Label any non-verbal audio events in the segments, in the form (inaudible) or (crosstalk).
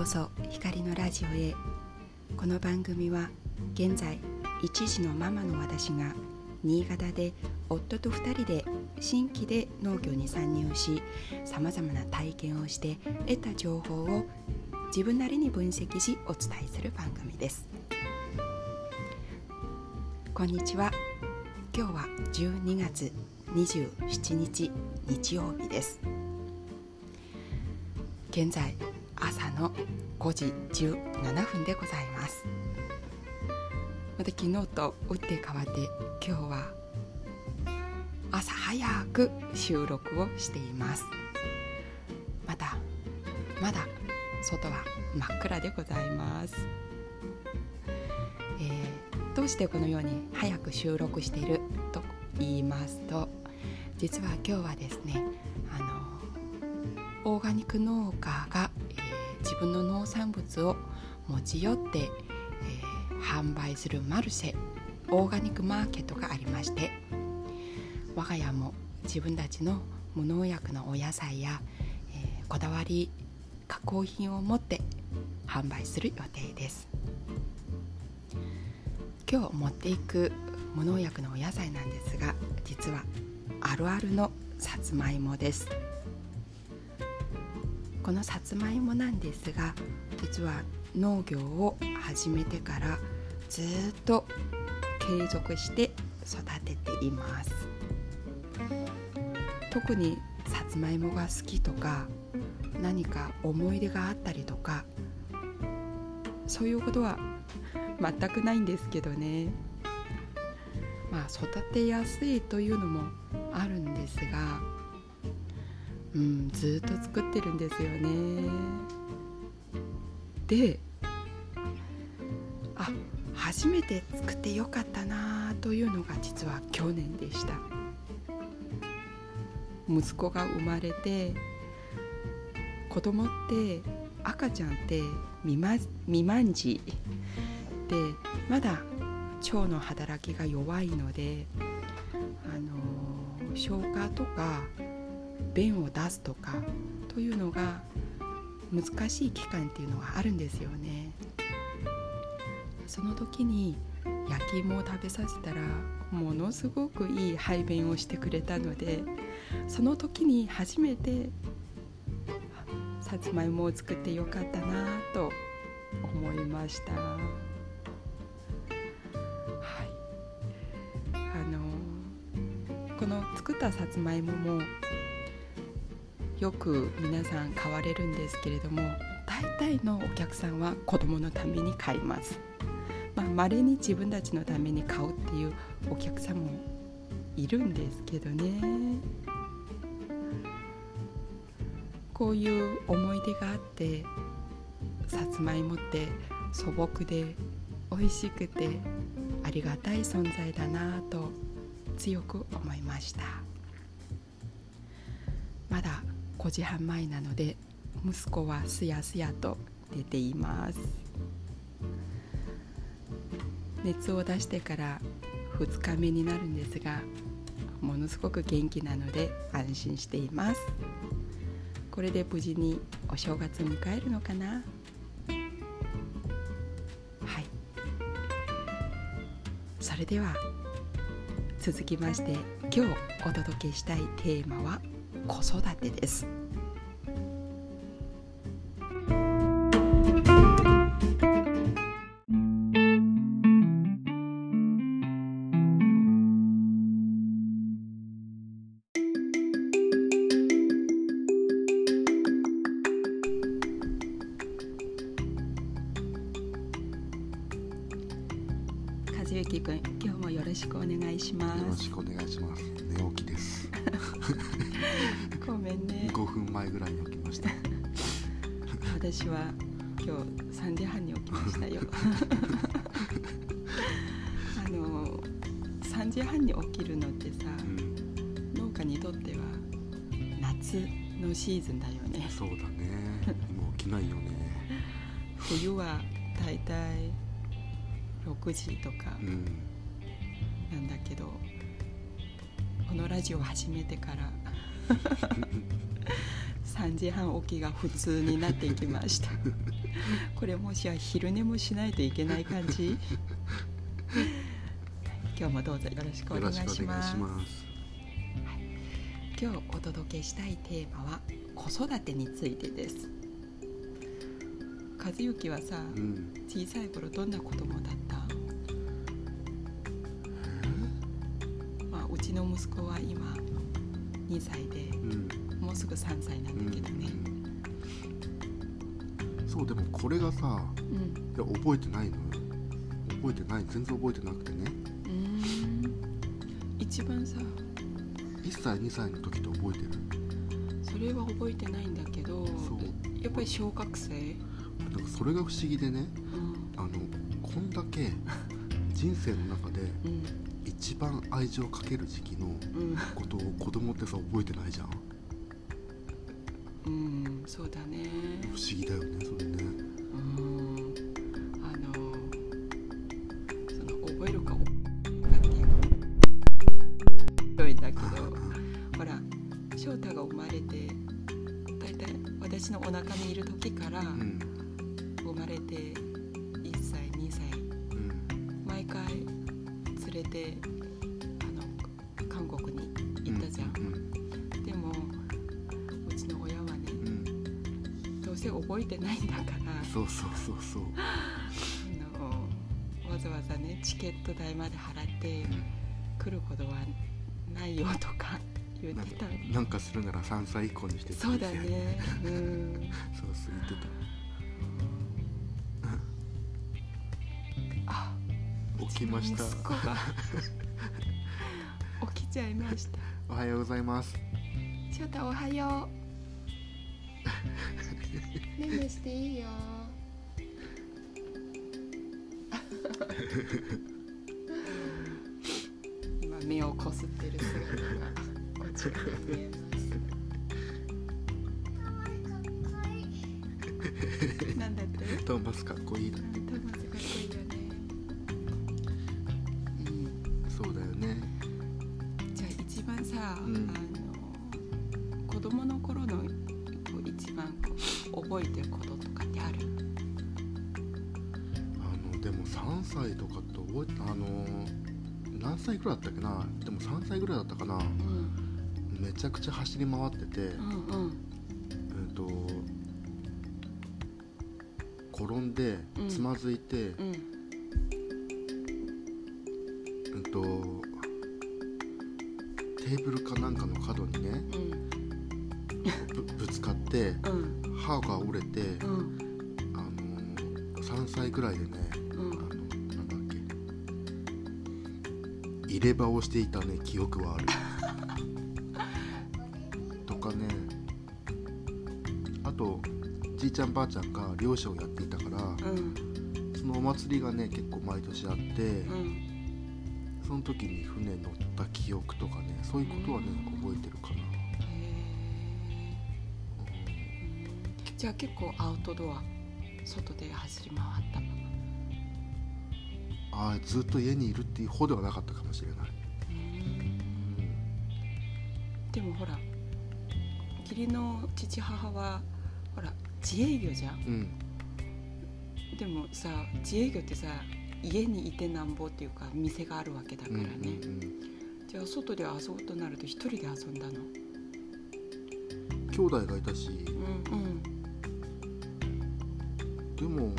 こそ光のラジオへ。この番組は現在一児のママの私が新潟で夫と2人で新規で農業に参入しさまざまな体験をして得た情報を自分なりに分析しお伝えする番組です。こんにちは。今日は12月27日日曜日です。現在の5時17分でございます。また昨日と打って変わって今日は朝早く収録をしています。まだまだ外は真っ暗でございます、えー、どうしてこのように早く収録していると言いますと実は今日はですねあのオーガニック農家が分の農産物を持ち寄って、えー、販売するマルシェオーガニックマーケットがありまして我が家も自分たちの無農薬のお野菜や、えー、こだわり加工品を持って販売する予定です。今日持っていく無農薬のお野菜なんですが実はあるあるのさつまいもです。このさつまいもなんですが実は農業を始めてからずっと継続して育てています。特にさつまいもが好きとか何か思い出があったりとかそういうことは全くないんですけどね。まあ育てやすいというのもあるんですがうん、ずっと作ってるんですよね。であ初めて作ってよかったなというのが実は去年でした。息子が生まれて子供って赤ちゃんって未満児でまだ腸の働きが弱いのであの消化とか便を出すとかというのが難しい期間っていうのがあるんですよね。その時に焼き芋を食べさせたらものすごくいい排便をしてくれたのでその時に初めてさつまいもを作ってよかったなと思いました。はい。あのこの作ったさつまいももよく皆さん買われるんですけれども大体のお客さんは子供のために買います。まあ、稀に自分たちのために買うっていうお客さんもいるんですけどね。こういう思い出があってさつまいもって素朴で美味しくてありがたい存在だなと強く思いました。5時半前なので息子はすやすやと寝ています。熱を出してから2日目になるんですがものすごく元気なので安心しています。これで無事にお正月迎えるのかな？はい。それでは続きまして今日お届けしたいテーマは子育てです。始めてから。(laughs) 3時半起きが普通になっていきました。これもしや昼寝もしないといけない感じ？今日もどうぞよろしくおよ願いろしくお願いします。します今日お届けしたいテーマは子育てについてです。和幸はさ、うん。小さい頃どんな子供だった？まあ、うちの息子は今2歳でうん。もうすぐ3歳なんだけどね。うん。そうでもこれがさうん。覚えてないのよ。覚えてない。全然覚えてなくてね。うーん。一番さ1歳2歳の時と覚えてる？それは覚えてないんだけどやっぱり小学生、なんかそれが不思議でね。うん。あのこんだけ (laughs) 人生の中でうん一番愛情をかける時期のうん。ことを子供ってさ覚えてないじゃん。うん、そうだね。不思議だよねそれね。うん。あのその覚えるかっていう。広いんだけどほら翔太が生まれて大体私のお腹にいる時からうん。生まれて1歳うんどうせ覚えてないんだから。そうそうそうそう。あのわざわざねチケット代まで払って来ることはないよとか言ってた。なんかするなら3歳以降にしてそうだね。うん。そうそう言ってあた起きました。(laughs) 起きちゃいました。おはようございます。翔太おはよう眠していいよ。今目をこすってる姿がこち見えます。なんだって？(laughs) トーマスかっこいいだっこ歳ぐらいだったっけな。でも3歳ぐらいだったかな。うんめちゃくちゃ走り回ってて、うんうん。うんと転んでうん。つまずいて、うん。うんとテーブルかなんかの角にねぶぶつかってうん。うん歯が折れて、うん。あの3歳ぐらいでね入れ歯をしていたね記憶はある。(laughs) とかね。あとじいちゃんばあちゃんが漁師をやっていたからうん。そのお祭りがね結構毎年あって、うん。その時に船乗った記憶とかねそういうことはね覚えてるかな、じゃあ結構アウトドア外で走り回ったままああずっと家にいるっていう方ではなかったかもしれない、うん。でもほら義理の父母はほら自営業じゃん。うん。でもさ自営業ってさ家にいてなんぼっていうか店があるわけだからね、うんうんじゃあ外で遊ぶとなると一人で遊んだの？うん、兄弟がいたし。うんうん。でも、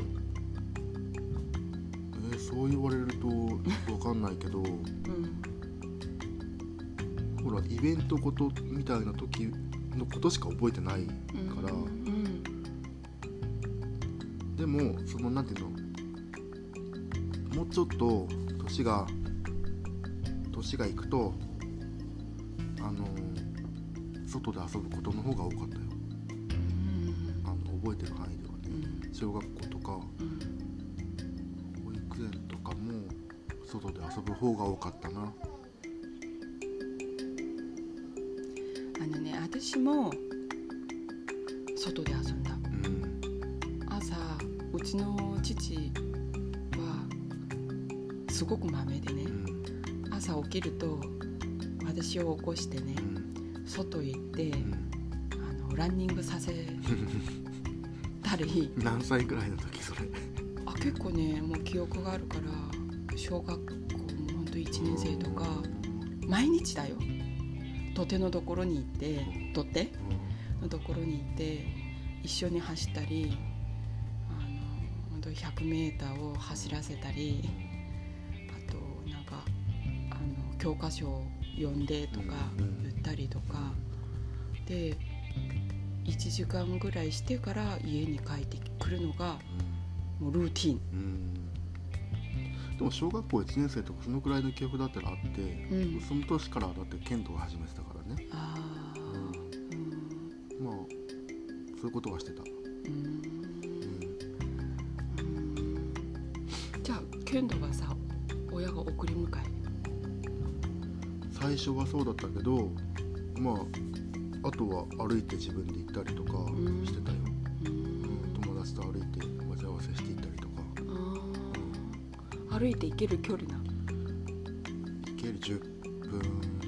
んないけどうん。ほらイベントごとみたいな時のことしか覚えてないうん。から、うん。でもそのなんていうの？もうちょっと年が年がいくとあの外で遊ぶことの方が多かったよ。うん。あの覚えてる範囲ではね。うん。小学校遊ぶ方が多かったな。あのね私も外で遊んだ。うん。朝うちの父はすごくまめでねうん。朝起きると私を起こしてねうん。外行ってうん。あのランニングさせたたり。何歳ぐらいの時それ？あ結構ねもう記憶があるから小学と1年生とか毎日だよ。土手のところに行って土手のところに行って一緒に走ったりあの本当に 100m を走らせたりあとなんかあの教科書を読んでとか言ったりとか。で1時間ぐらいしてから家に帰ってくるのがもうルーティン。でも小学校1年生とかそのくらいの記憶だったらあって、うん。その年からだって剣道を始めてたからね。ああうん。まあそういうことはしてた、じゃあ剣道はさ親が送り迎え？最初はそうだったけどまああとは歩いて自分で行ったりとかん。してたよ、歩いて行ける距離な行ける10分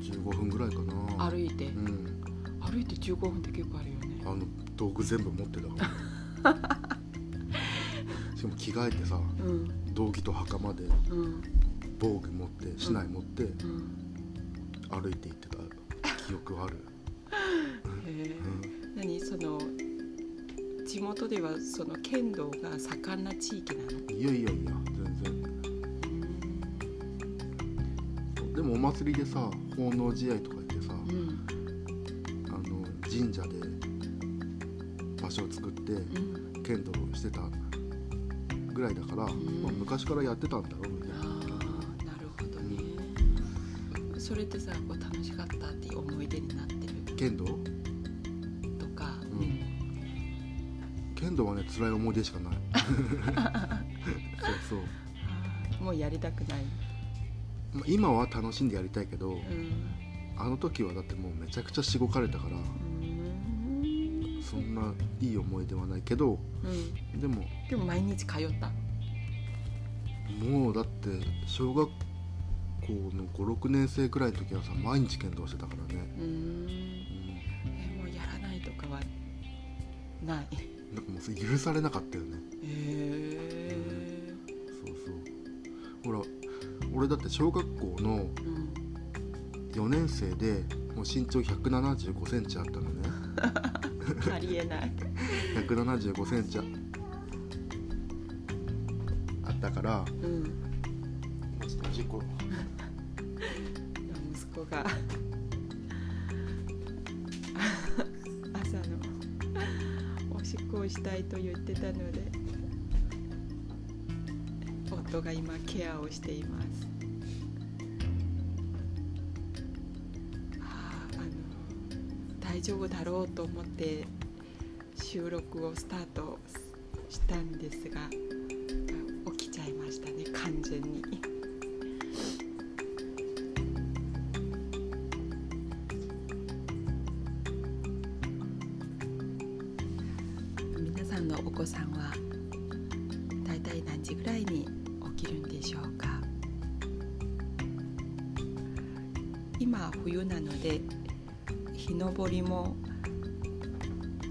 15分ぐらいかな。歩いて。うん。歩いて15分って結構あるよね。あの道具全部持ってたから。(laughs) しかも着替えてさうん。道着と袴でうん。防具持って市内持ってうん。歩いて行ってた記憶はある、(laughs) へえうん。何その地元ではその剣道が盛んな地域なの？いやいやいや全然祭りでさ奉納試合とか行ってさうん。あの神社で場所を作ってうん。剣道をしてたぐらいだから、ん。まあ、昔からやってたんだろうみたいなああなるほどね。それってさこう楽しかったっていう思い出になってる？剣道？とか。うん。剣道はね辛い思い出しかない。(laughs) そうそう、もうやりたくない。まあ、今は楽しんでやりたいけどうん。あの時はだってもうめちゃくちゃしごかれたからうん。そんないい思い出はないけどうん。でもでも毎日通った？もうだって小学校の56年生くらいの時はさ毎日剣道してたからね、うん。うん、えもうやらないとかはない？へなんかもう許されなかったよね。えそうそう。ほら俺だって小学校のうん。4年生でもう身長1 7 5センチあったのね。(laughs) ありえない。1 7 5センチあったからうん。ちょっと事故息子が (laughs) 朝のおしっこをしたいと言ってたので夫が今ケアをしていますああの大丈夫だろうと思って収録をスタートしたんですが起きちゃいましたね完全に。皆さんのお子さんはしょうか？今冬なので日昇りも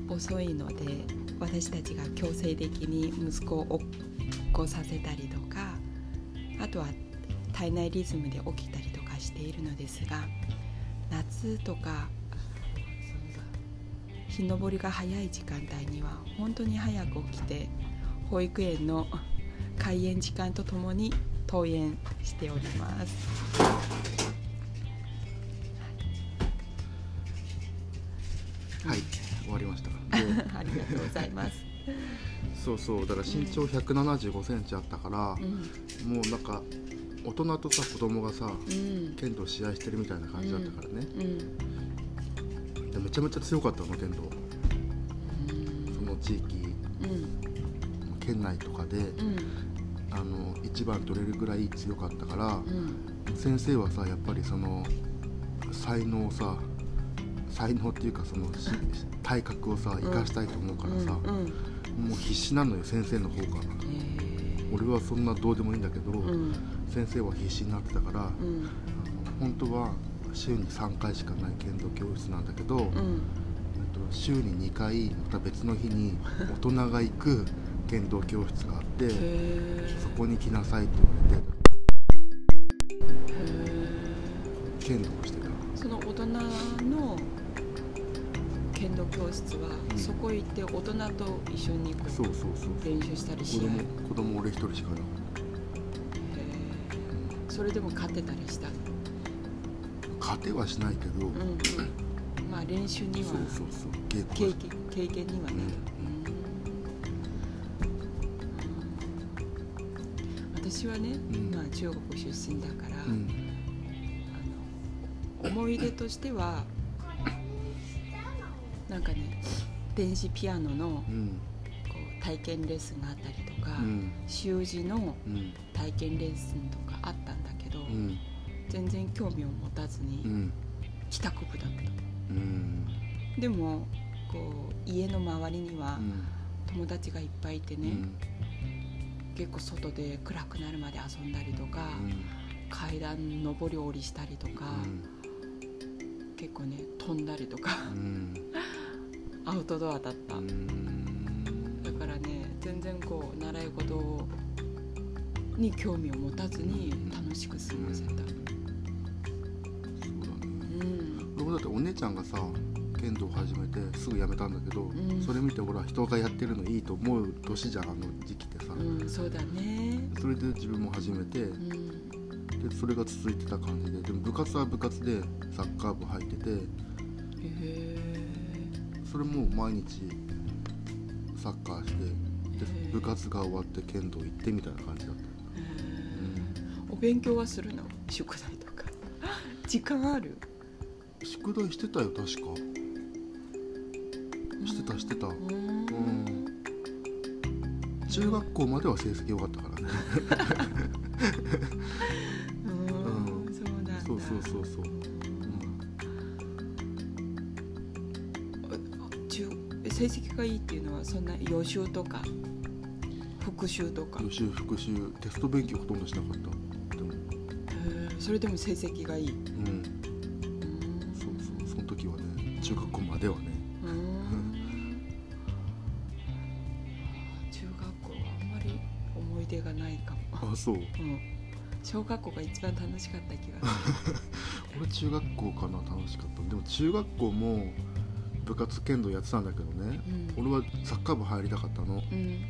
遅いので私たちが強制的に息子を起こさせたりとかあとは体内リズムで起きたりとかしているのですが夏とか日昇りが早い時間帯には本当に早く起きて保育園の開園時間とともに登園しております。はい。終わりましたで (laughs) ありがとうございます。そうそう。だから身長1 7 5センチあったからう、ん、もうなんか大人とさ子供がさうん、剣道試合してるみたいな感じだったからね、うん、でめちゃめちゃ強かったの剣道。その地域。うん、県内とかでうん、あの一番取れるぐらい強かったから、うん、先生はさやっぱりその才能をさ才能っていうかそのし体格をさ生かしたいと思うからさ、うん、うん、もう必死なのよ先生の方がえ俺はそんなどうでもいいんだけど、先生は必死になってたから、あのうん、本当は週に3回しかない剣道教室なんだけど、うん、と週に2回また別の日に大人が行く剣道教室があってへそこに来なさいって言われて。え剣道をしてた。その大人の剣道教室は、うん。そこ行って大人と一緒にそうそうそう練習したりし子ない？供子供俺一人しかないへー。それでも勝てたりした？勝てはしないけど、うんうん。まあ練習には。そうそうそう。経験経験にはなる、うん私はね、ん。まあ、中国出身だから、うん。あの思い出としてはなんかね電子ピアノのうん。こう体験レッスンがあったりとか、うん。習字のうん。体験レッスンとかあったんだけど、うん。全然興味を持たずうにん。帰宅部だった、うん。でもこう家の周りにはうん。友達がいっぱいいてね、うん結構外で暗くなるまで遊んだりとか、うん。階段上り下りしたりとか、結構ね飛んだりとかうん。アウトドアだった、うん。だからね全然こう習い事に興味を持たずに楽しく過ごせた。そうだね。うん。僕だってお姉ちゃんがさ剣道始めてすぐ辞めたんだけど、ん。それ見てほら人がやってるのいいと思う年じゃんあの時期ってさ、うんそうだね。それで自分も始めて、うん。でそれが続いてた感じででも部活は部活でサッカー部入っててへえそれも毎日サッカーしてで部活が終わって剣道行ってみたいな感じだった。お勉強はするの？宿題とか。(laughs) 時間ある？宿題してたよ確か。してたしてた。うん中学校までは成績良かったからね。うんそうそうそうそうそう、中成績がいいっていうのはそんな予習とか？復習とか？予習復習テスト勉強ほとんどしなかった。でも。それでも成績がいい。うんそう。うん、小学校が一番楽しかった気がす (laughs) 俺中学校かな楽しかった。でも中学校も部活剣道やってたんだけどね。る、俺はサッカー部入りたかったの。うん。うん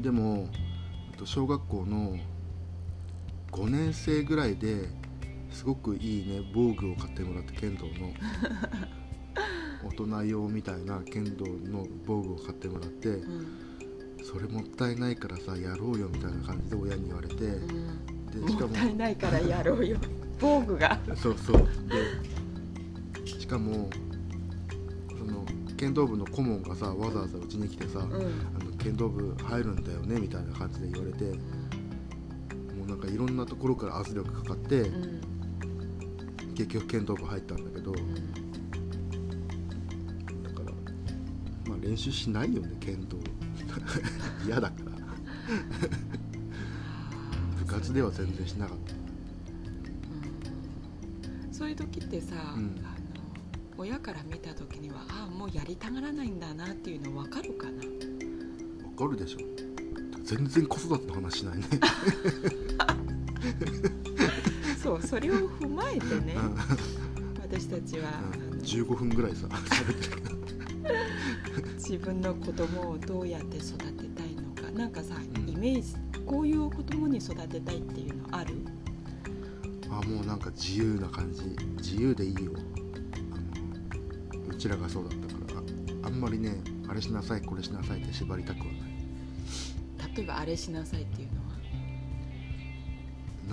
でもえっと小学校の5年生ぐらいですごくいいね防具を買ってもらって剣道の。(laughs) 大人用みたいな剣道の防具を買ってもらってうんそれもったいないからさやろうよみたいな感じで親に言われてうん。でしかももったいないからやろうよ。(laughs) 防具が。そうそう。でしかもその剣道部の顧問がさわざわざうちに来てさ、うん。あの剣道部入るんだよねみたいな感じで言われてもうなんかいろんなところから圧力かかって、うん。結局剣道部入ったんだけどだうん。からまあ練習しないよね剣道 (laughs) 嫌だから。(laughs) 部活では全然しなかった。うん。そういう時ってさ、ん。あの親から見た時にはああもうやりたがらないんだなっていうの分かるかな？わかるでしょ。全然子育ての話しないね。そうそれを踏まえてねうん。私たちは、うん。あの15分ぐらいさ喋ってる自分の子供をどうやって育てたいのか。なんかさ、ん。イメージこういう子供に育てたいっていうのある？あもうなんか自由な感じ。自由でいいよ。あのうちらがそうだったから。ああんまりねあれしなさいこれしなさいって縛りたくはない。例えばあれしなさいっていうの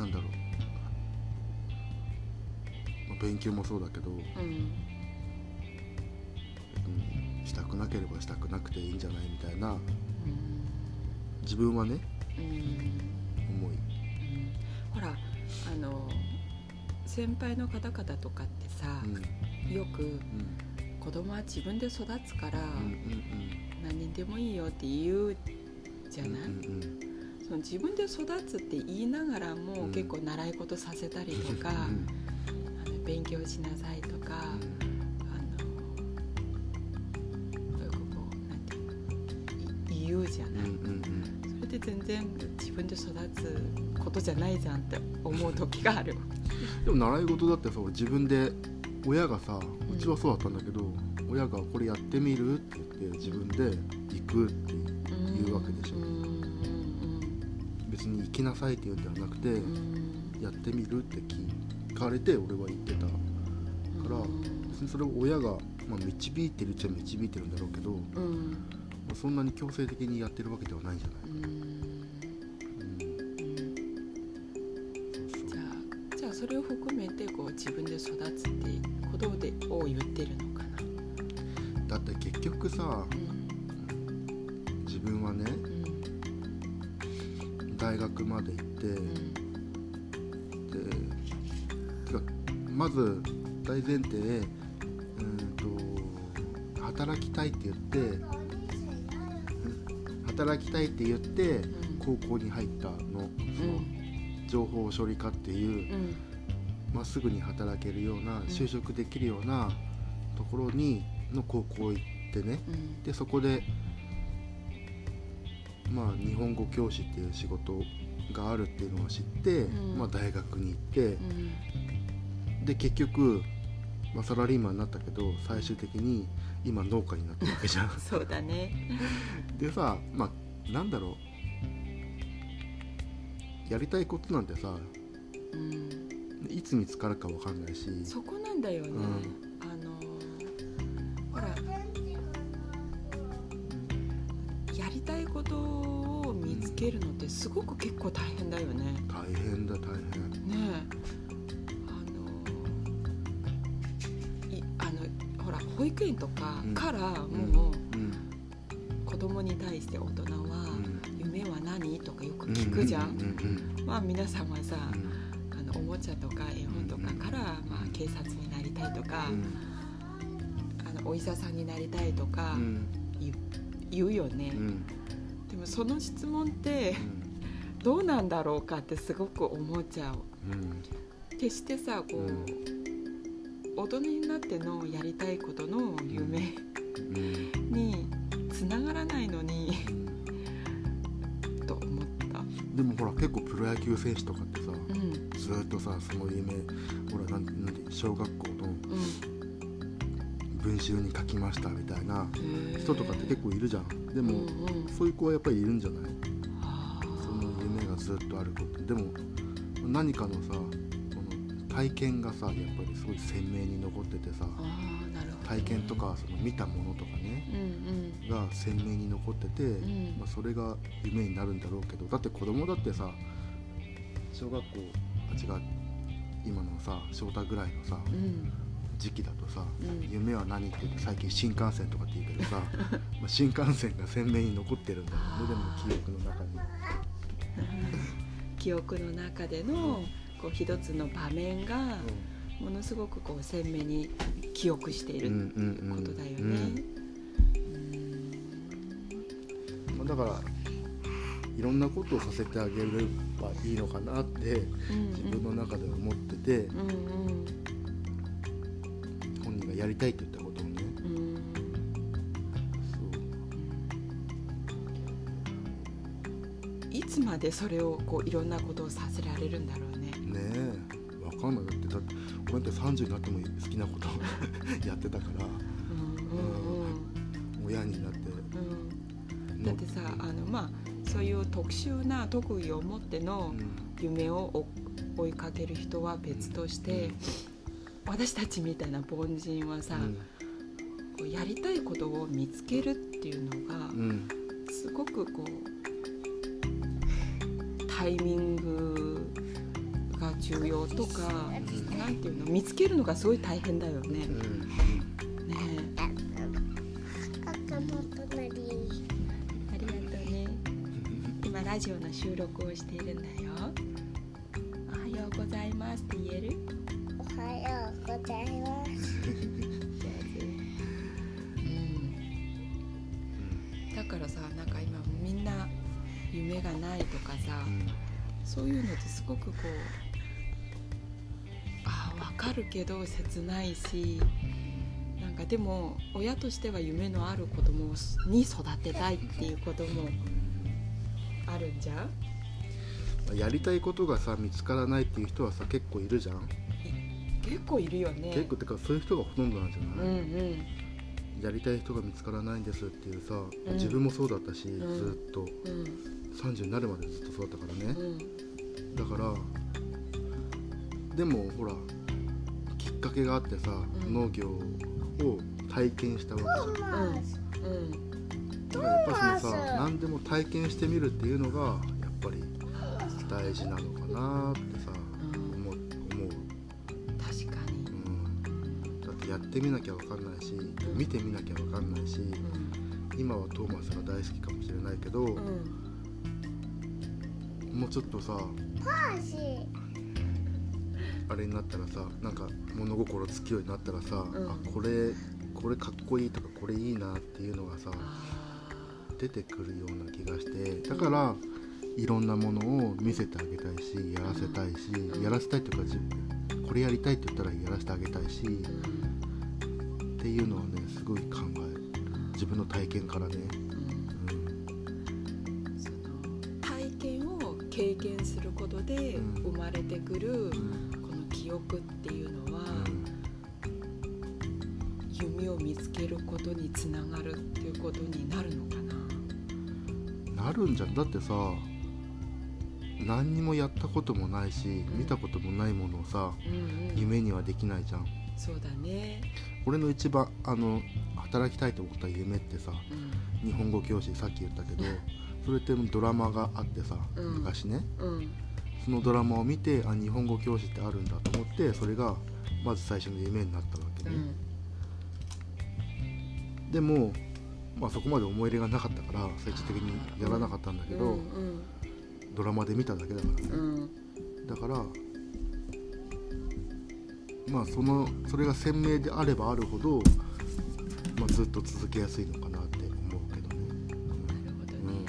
は？なんだろう、まあ勉強もそうだけど、うん、うんしたくなければしたくなくていいんじゃないみたいなうん。自分はねうん。思い。うん。ほらあの先輩の方々とかってさう、ん。よくうん。子供は自分で育つから何にでもいいよって言うじゃうんない、その自分で育つって言いながらも、うん。結構習い事させたりとか、うんあの勉強しなさい全然自分で育つことじゃないじゃんって思う時がある。でも習い事だってさ俺自分で親がさん。うちはそうだったんだけど、親がこれやってみるって言って自分で行くって言うわけでしょ。うんうん別に行きなさいって言うんではなくて、うん。うんやってみるって聞かれて俺は言ってたからうん別にそれを親が、まあ、導いてるっちゃ導いてるんだろうけど、まうん。あそんなに強制的にやってるわけではないんじゃない、含めてこう自分で育つってことでを言ってるのかな。だって結局さうん自分はねうん大学まで行って、うん。でてかまず大前提うんと働きたいって言ってうん働きたいって言って高校に入ったの,、その情報処理科っていうまあ、すぐに働けるようなん。就職できるようなところにの高校行ってね。うん。でそこでまあ日本語教師っていう仕事があるっていうのを知って、うん。まあ、大学に行って。うん。で結局、まあ、サラリーマンになったけど最終的に今農家になってるわけじゃん。(laughs) そうだね。でさまあなんだろう。やりたいことなんてさうんいつ見つかるかわかんないし。そこなんだよね。うん。あのほらやりたいことを見つけるのってすごく結構大変だよね。大変だ大変。ねえ。あのいあのほら保育園とかうん。からもううん。子供に対して大人はうん「夢は何?」とかよく聞くじゃん。まあ皆さんはさうんおもちゃとか絵本とかから、まあ、警察になりたいとか、あのお医者さんになりたいとかうん。言う,、よね、うん。でもその質問ってどうなんだろうかってすごく思っちゃう。うん。決してさこう、うん。大人になってのやりたいことの夢うん。につながらないのにと思った。でもほら結構プロ野球選手とかってさうんずーっとさその夢ほらなんなんて小学校のうん。文集に書きましたみたいな人とかって結構いるじゃん。でも、うんうん。そういう子はやっぱりいるんじゃない？その夢がずっとある子ってでも何かのさこの体験がさやっぱりすごい鮮明に残っててさ体験とかその見たものとかねうんうん。が鮮明に残ってて、ん。まあ、それが夢になるんだろうけど。だって子供だってさ小学校あ違う今のさ翔太ぐらいのさうん。時期だとさ、うん。夢は何って言って最近新幹線とかって言うけどさ (laughs) まあ新幹線が鮮明に残ってるんだよね。でも記憶の中に。(laughs) 記憶の中でのこう一つの場面がものすごくこう鮮明に記憶しているってことだよね。まあ、だからいろんなことをさせてあげればいいのかなって自分の中で思ってて、うんうん。本人がやりたいって言ったことをね。うん。いつまでそれをこういろんなことをさせられるんだろうね。そうねえわかんない。だってだって俺なんて30になっても好きなこと (laughs) やってたから。うんうん親になって。だってさあのまあそういう特殊な特技を持ってのうん。夢を追追いかける人は別として、私たちみたいな凡人はさ、こうやりたいことを見つけるっていうのがすごくこうタイミングが重要とか、なんていうの見つけるのがすごい大変だよね。うん。ねラジオの収録をしているんだよ。おはようございますって言える？おはようございます (laughs) うん、だからさなんか今みんな夢がないとかさ、うんそういうのってすごくこうああ分かるけど切ないしなんなんかでも親としては夢のある子供に育てたいっていうこともあるんじゃ？んやりたいことがさ見つからないっていう人はさ結構いるじゃん、結構いるよね。結構てかそういう人がほとんどなんじゃうんない、うんやりたい人が見つからないんですっていうさ、ん。自分もそうだったし、ん。ずっと。うん。30になるまでずっとそうだったからね、うん。だからでもほらきっかけがあってさ、ん。農業を体験したわけじゃん。うんだからやっぱそのさ何でも体験してみるっていうのがやっぱり大事なのかなってさうん。思う思う、確かに。うん、だってやってみなきゃ分かんないし見てみなきゃ分かんないしうん。今はトーマスが大好きかもしれないけど、うん。もうちょっとさ足あれになったらさなんか物心つくようになったらさ、うん。あこれこれかっこいいとかこれいいなっていうのがさあ出てくるような気がしてだからいろんなものを見せてあげたいしやらせたいし、うんやらせたいというか自これやりたいって言ったらやらせてあげたいし、っていうのはねすごい考える。自分の体験からね、うん体験を経験することでうん。生まれてくるうん。この記憶っていうのはうん。夢を見つけることにつながるっていうことになるのかななるんじゃん。だってさ何にもやったこともないし見たこともないものをさうんうん。夢にはできないじゃん。そうだね。俺の一番あの働きたいと思った夢ってさうん。日本語教師さっき言ったけどそれってドラマがあってさ、うん。昔ね。うん。そのドラマを見てあ日本語教師ってあるんだと思ってそれがまず最初の夢になったわけね、うん。でも、まあ、そこまで思い入れがなかったから最終的にやらなかったんだけど、うんドラマで見ただけだからね、うんだからまあそのそれが鮮明であればあるほど、まあ、ずっと続けやすいのかなって思うけどね、なるほどね、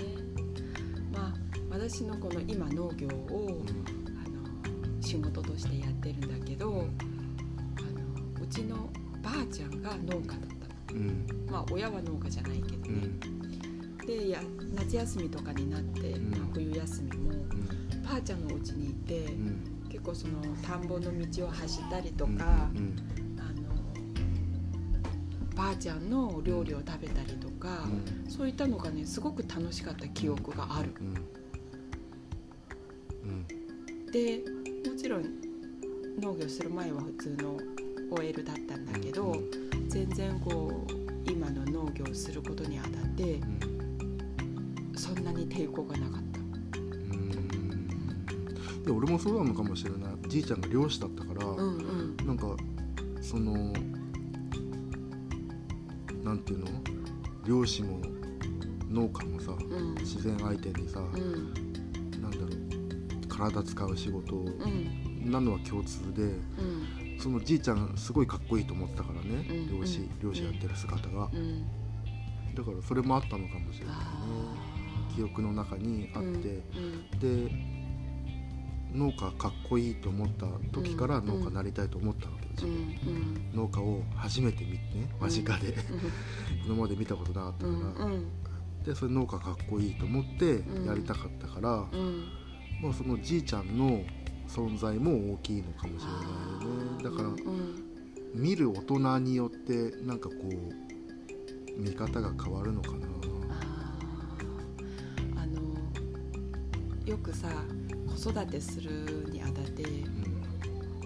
まあ私のこの今農業をあの仕事としてやってるんだけどあのうちのばあちゃんが農家だまあ親は農家じゃないけどね、うん。でや夏休みとかになって、ん。まあ冬休みもうん。ばあちゃんの家にいて、うん。結構その田んぼの道を走ったりとうん。か、うん。あのばあちゃんの料理を食べたりとか、うん。そういったのがねすごく楽しかった記憶がある。うん。でもちろん農業する前は普通の OL だったんだけど、全然こう今の農業をすることにあたってうんそんなに抵抗がなかった。うん。で俺もそうなのかもしれない。じいちゃんが漁師だったから、うんうん。なんかそのなんていうの？漁師も農家もさうん。自然相手にさ、うん。なんだろう体使う仕事うん。なのは共通でうんそのじいちゃんすごいかっこいいと思ったからね、うん漁師うん。漁師やってる姿が、うん。だからそれもあったのかもしれないね。あ記憶の中にあーって、うんで農家かっこいいと思った時からうん農家になりたいと思ったわけですうんよ、うん。農家を初めて見てね間近で、(laughs) 今まで見たことなかったうから、でそれ農家かっこいいと思ってうん。やりたかったから、うん。まあ、そのじいちゃんの存在も大きいのかもしれないよね。だからうん。見る大人によってなんかこう見方が変わるのかな。あのよくさ子育てするにあたって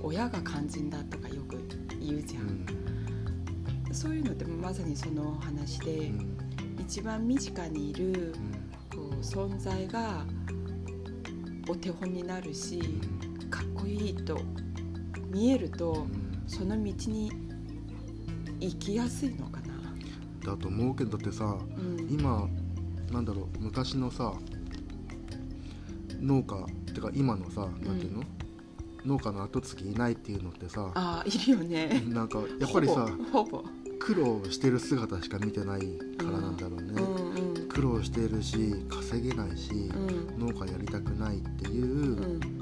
親が肝心だとかよく言うじゃ、うん。んそういうのってまさにその話で、うん。一番身近にいるこう存在がお手本になるしかっこいいと見えるとうん。その道に行きやすいのかな。だと思うけどだってさうん。今なんだろう昔のさ農家ってか今のさ、なんていうの？農家の後継ぎいないっていうのってさああいるよね。なんかやっぱりさ苦労してる姿しか見てないからなんだろうね、うんうん。苦労してるし稼げないし、うん。農家やりたくないっていう、うん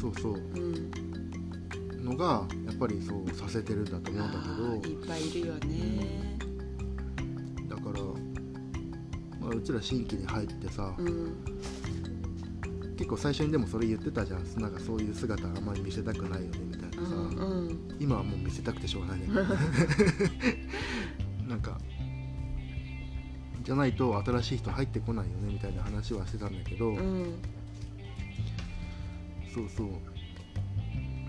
そうそう。うん。のがやっぱりそうさせてるんだと思うんだあーいっぱいいるよね。けどだから、まあ、うちら新規に入ってさ、うん。結構最初にでもそれ言ってたじゃん。なんかそういう姿あんまり見せたくないよねみたいなさ、うんうん。今はもう見せたくてしょうがないね。(laughs) なんかじゃないと新しい人入ってこないよねみたいな話はしてたんだけど、うんそうそう。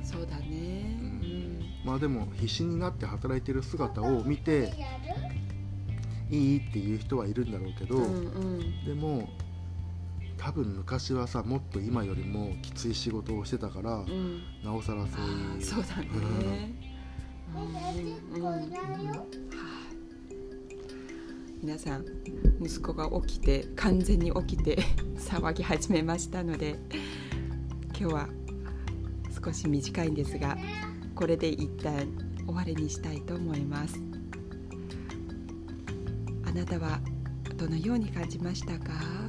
そうだね。ううん。んまあでも必死になって働いてる姿を見ていいっていう人はいるんだろうけど、うんうん。でも多分昔はさもっと今よりもきつい仕事をしてたから、うん。なおさらそうあいう。ーそうだね。うん。うん。うん皆さん息子が起きて完全に起きて騒ぎ始めましたので今日は少し短いんですがこれで一旦終わりにしたいと思います。あなたはどのように感じましたか？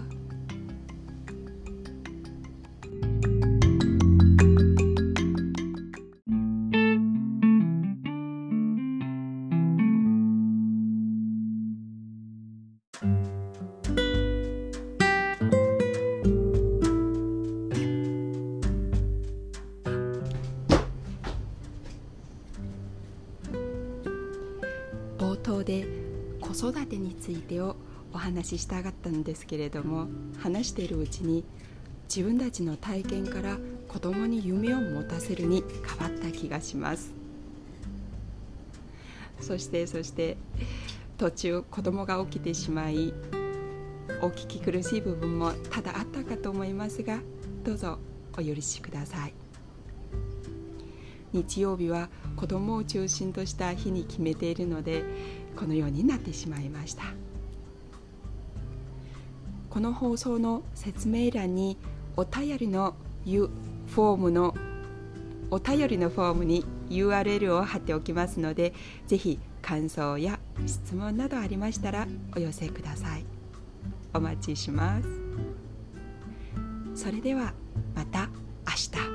子育てについてをお話ししたかったんですけれども話しているうちに自分たちの体験から子供に夢を持たせるに変わった気がします。そしてそして途中子供が起きてしまいお聞き苦しい部分も多々あったかと思いますがどうぞお許しください。日曜日は子供を中心とした日に決めているのでこのようになってしまいました。この放送の説明欄にお便りの U フォームのお便りのフォームに URL を貼っておきますのでぜひ感想や質問などありましたらお寄せください。お待ちします。それではまた明日。